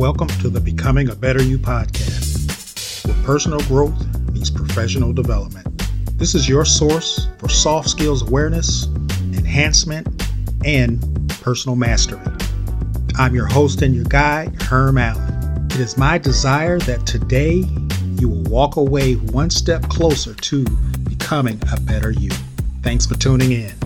Welcome to the Becoming a Better You podcast, where personal growth meets professional development. This is your source for soft skills awareness, enhancement, and personal mastery. I'm your host and your guide, Herm Allen. It is my desire that today you will walk away one step closer to becoming a better you. Thanks for tuning in.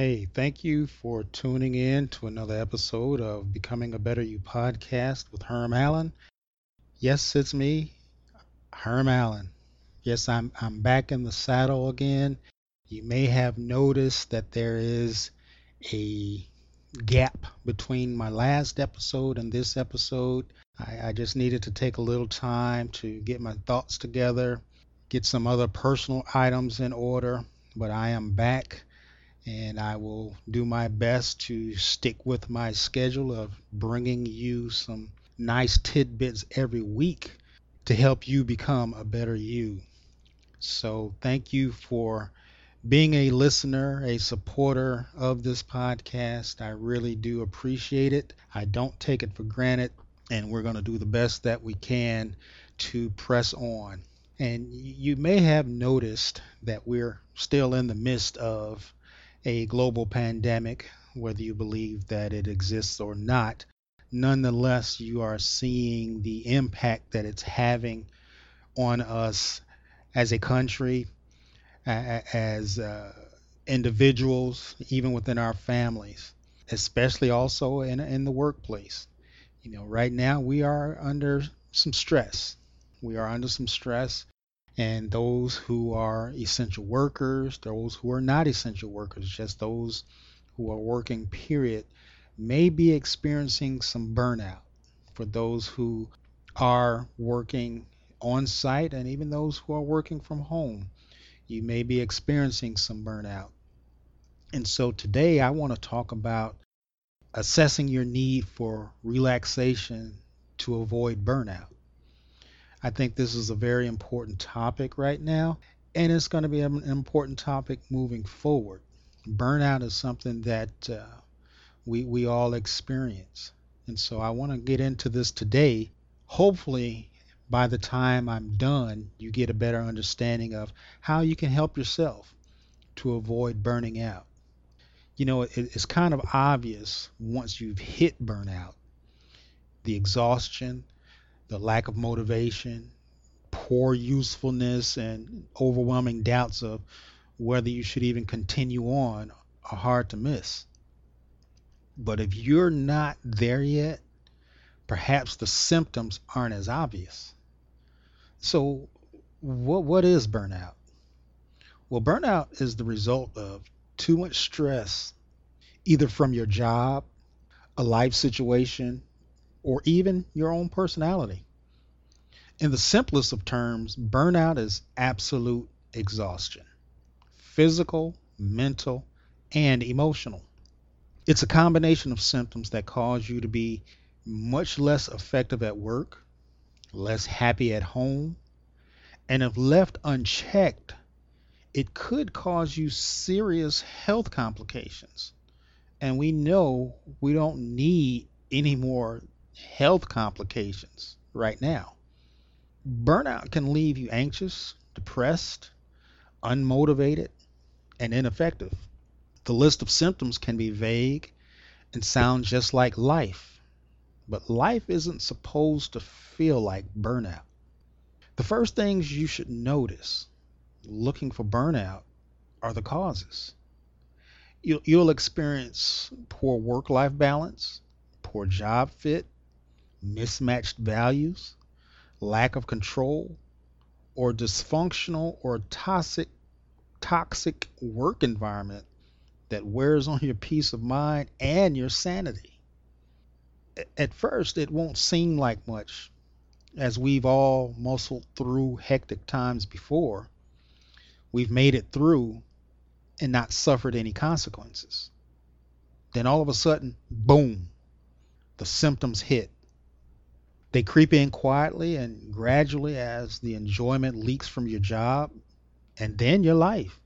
Hey, thank you for tuning in to another episode of Becoming a Better You podcast with Herm Allen. Yes, it's me, Herm Allen. Yes, I'm I'm back in the saddle again. You may have noticed that there is a gap between my last episode and this episode. I, I just needed to take a little time to get my thoughts together, get some other personal items in order, but I am back and I will do my best to stick with my schedule of bringing you some nice tidbits every week to help you become a better you. So, thank you for being a listener, a supporter of this podcast. I really do appreciate it. I don't take it for granted, and we're going to do the best that we can to press on. And you may have noticed that we're still in the midst of a global pandemic, whether you believe that it exists or not, nonetheless, you are seeing the impact that it's having on us as a country, as uh, individuals, even within our families, especially also in, in the workplace. You know, right now we are under some stress. We are under some stress and those who are essential workers, those who are not essential workers, just those who are working, period, may be experiencing some burnout. For those who are working on site and even those who are working from home, you may be experiencing some burnout. And so today I want to talk about assessing your need for relaxation to avoid burnout. I think this is a very important topic right now, and it's going to be an important topic moving forward. Burnout is something that uh, we we all experience, and so I want to get into this today. Hopefully, by the time I'm done, you get a better understanding of how you can help yourself to avoid burning out. You know, it, it's kind of obvious once you've hit burnout, the exhaustion, the lack of motivation, poor usefulness, and overwhelming doubts of whether you should even continue on are hard to miss. But if you're not there yet, perhaps the symptoms aren't as obvious. So, what, what is burnout? Well, burnout is the result of too much stress, either from your job, a life situation, or even your own personality. In the simplest of terms, burnout is absolute exhaustion physical, mental, and emotional. It's a combination of symptoms that cause you to be much less effective at work, less happy at home, and if left unchecked, it could cause you serious health complications. And we know we don't need any more health complications right now. Burnout can leave you anxious, depressed, unmotivated, and ineffective. The list of symptoms can be vague and sound just like life, but life isn't supposed to feel like burnout. The first things you should notice looking for burnout are the causes. You'll, you'll experience poor work life balance, poor job fit, mismatched values, lack of control, or dysfunctional or toxic toxic work environment that wears on your peace of mind and your sanity. At first, it won't seem like much, as we've all muscled through hectic times before. We've made it through and not suffered any consequences. Then all of a sudden, boom, the symptoms hit. They creep in quietly and gradually as the enjoyment leaks from your job and then your life.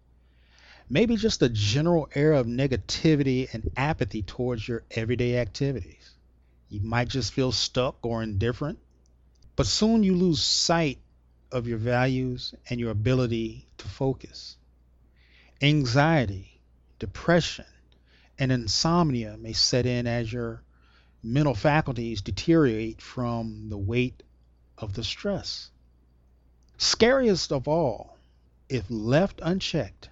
Maybe just a general air of negativity and apathy towards your everyday activities. You might just feel stuck or indifferent, but soon you lose sight of your values and your ability to focus. Anxiety, depression, and insomnia may set in as your mental faculties deteriorate from the weight of the stress. Scariest of all, if left unchecked,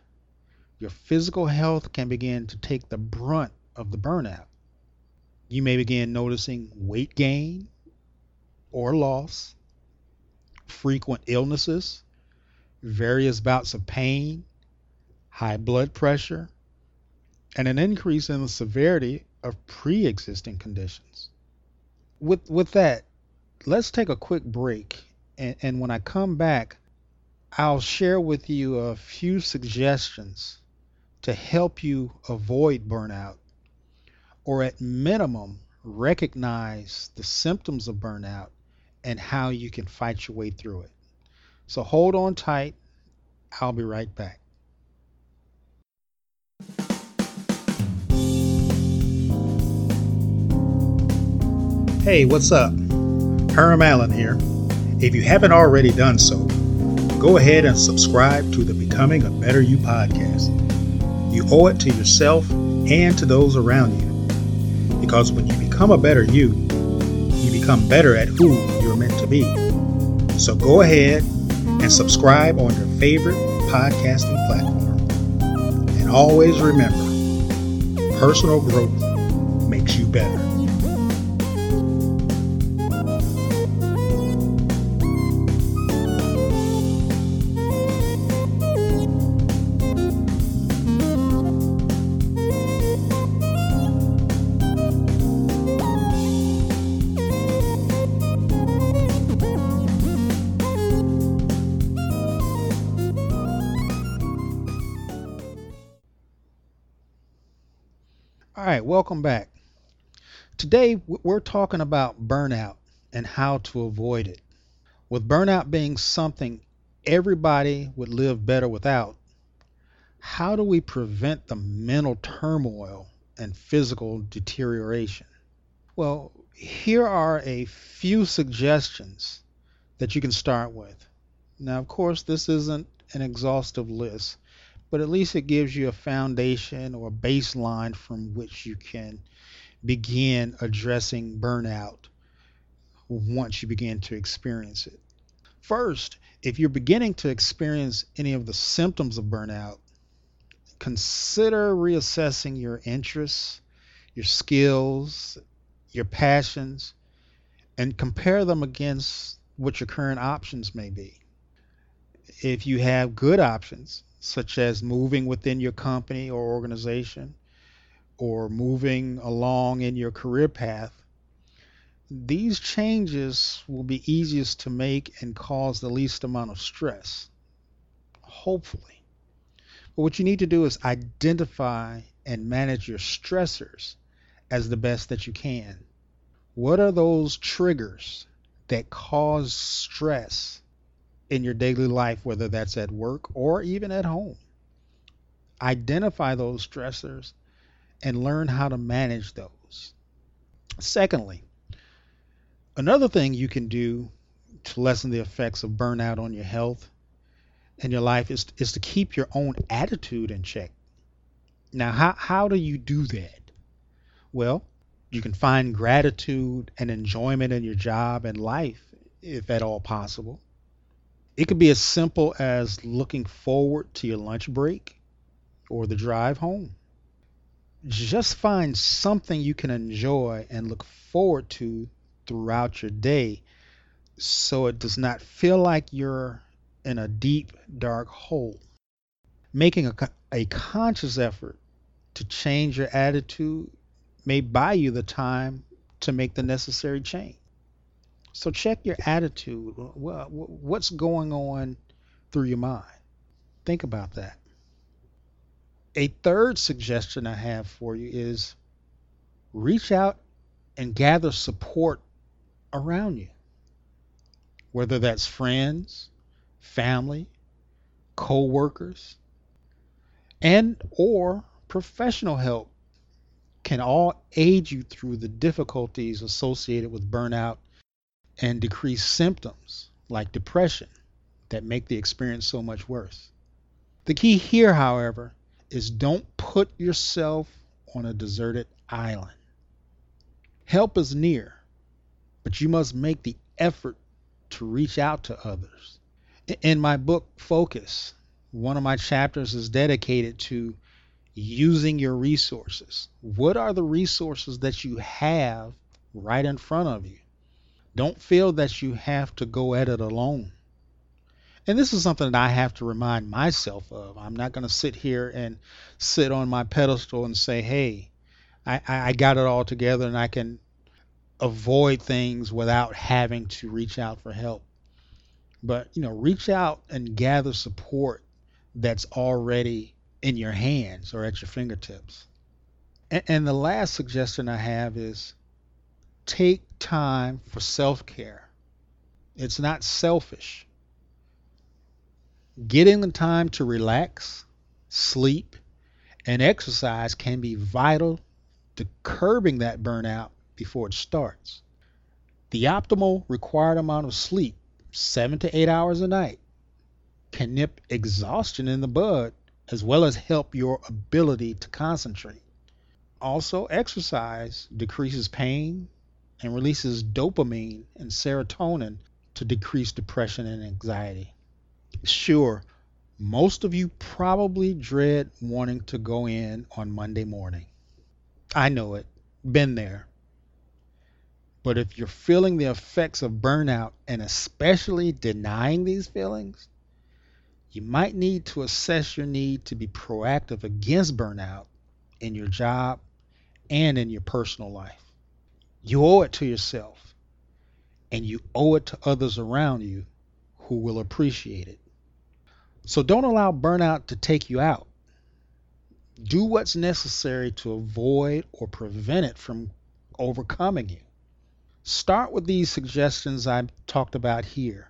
your physical health can begin to take the brunt of the burnout. You may begin noticing weight gain or loss, frequent illnesses, various bouts of pain, high blood pressure, and an increase in the severity of pre-existing conditions. With with that, let's take a quick break and, and when I come back, I'll share with you a few suggestions to help you avoid burnout or at minimum recognize the symptoms of burnout and how you can fight your way through it. So hold on tight. I'll be right back. Hey, what's up? Herm Allen here. If you haven't already done so, go ahead and subscribe to the Becoming a Better You podcast. You owe it to yourself and to those around you. Because when you become a better you, you become better at who you're meant to be. So go ahead and subscribe on your favorite podcasting platform. And always remember personal growth makes you better. Right, welcome back. Today we're talking about burnout and how to avoid it. With burnout being something everybody would live better without, how do we prevent the mental turmoil and physical deterioration? Well, here are a few suggestions that you can start with. Now, of course, this isn't an exhaustive list, but at least it gives you a foundation or a baseline from which you can begin addressing burnout once you begin to experience it. First, if you're beginning to experience any of the symptoms of burnout, consider reassessing your interests, your skills, your passions, and compare them against what your current options may be. If you have good options, such as moving within your company or organization or moving along in your career path, these changes will be easiest to make and cause the least amount of stress, hopefully. But what you need to do is identify and manage your stressors as the best that you can. What are those triggers that cause stress in your daily life, whether that's at work or even at home. Identify those stressors and learn how to manage those. Secondly, another thing you can do to lessen the effects of burnout on your health and your life is, is to keep your own attitude in check. Now, how, how do you do that? Well, you can find gratitude and enjoyment in your job and life, if at all possible. It could be as simple as looking forward to your lunch break or the drive home. Just find something you can enjoy and look forward to throughout your day so it does not feel like you're in a deep, dark hole. Making a, a conscious effort to change your attitude may buy you the time to make the necessary change. So check your attitude. What's going on through your mind? Think about that. A third suggestion I have for you is reach out and gather support around you. Whether that's friends, family, co-workers, and or professional help can all aid you through the difficulties associated with burnout and decrease symptoms like depression that make the experience so much worse. The key here, however, is don't put yourself on a deserted island. Help is near, but you must make the effort to reach out to others. In my book, Focus, one of my chapters is dedicated to using your resources. What are the resources that you have right in front of you? Don't feel that you have to go at it alone. And this is something that I have to remind myself of. I'm not going to sit here and sit on my pedestal and say, hey, I, I got it all together and I can avoid things without having to reach out for help. But, you know, reach out and gather support that's already in your hands or at your fingertips. And, and the last suggestion I have is take time for self care. It's not selfish. Getting the time to relax, sleep, and exercise can be vital to curbing that burnout before it starts. The optimal required amount of sleep, seven to eight hours a night, can nip exhaustion in the bud as well as help your ability to concentrate. Also, exercise decreases pain and releases dopamine and serotonin to decrease depression and anxiety. Sure, most of you probably dread wanting to go in on Monday morning. I know it, been there. But if you're feeling the effects of burnout and especially denying these feelings, you might need to assess your need to be proactive against burnout in your job and in your personal life. You owe it to yourself and you owe it to others around you who will appreciate it. So don't allow burnout to take you out. Do what's necessary to avoid or prevent it from overcoming you. Start with these suggestions I've talked about here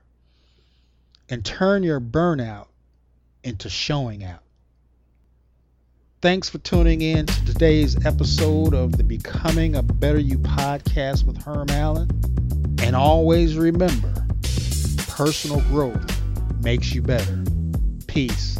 and turn your burnout into showing out. Thanks for tuning in to today's episode of the Becoming a Better You podcast with Herm Allen. And always remember personal growth makes you better. Peace.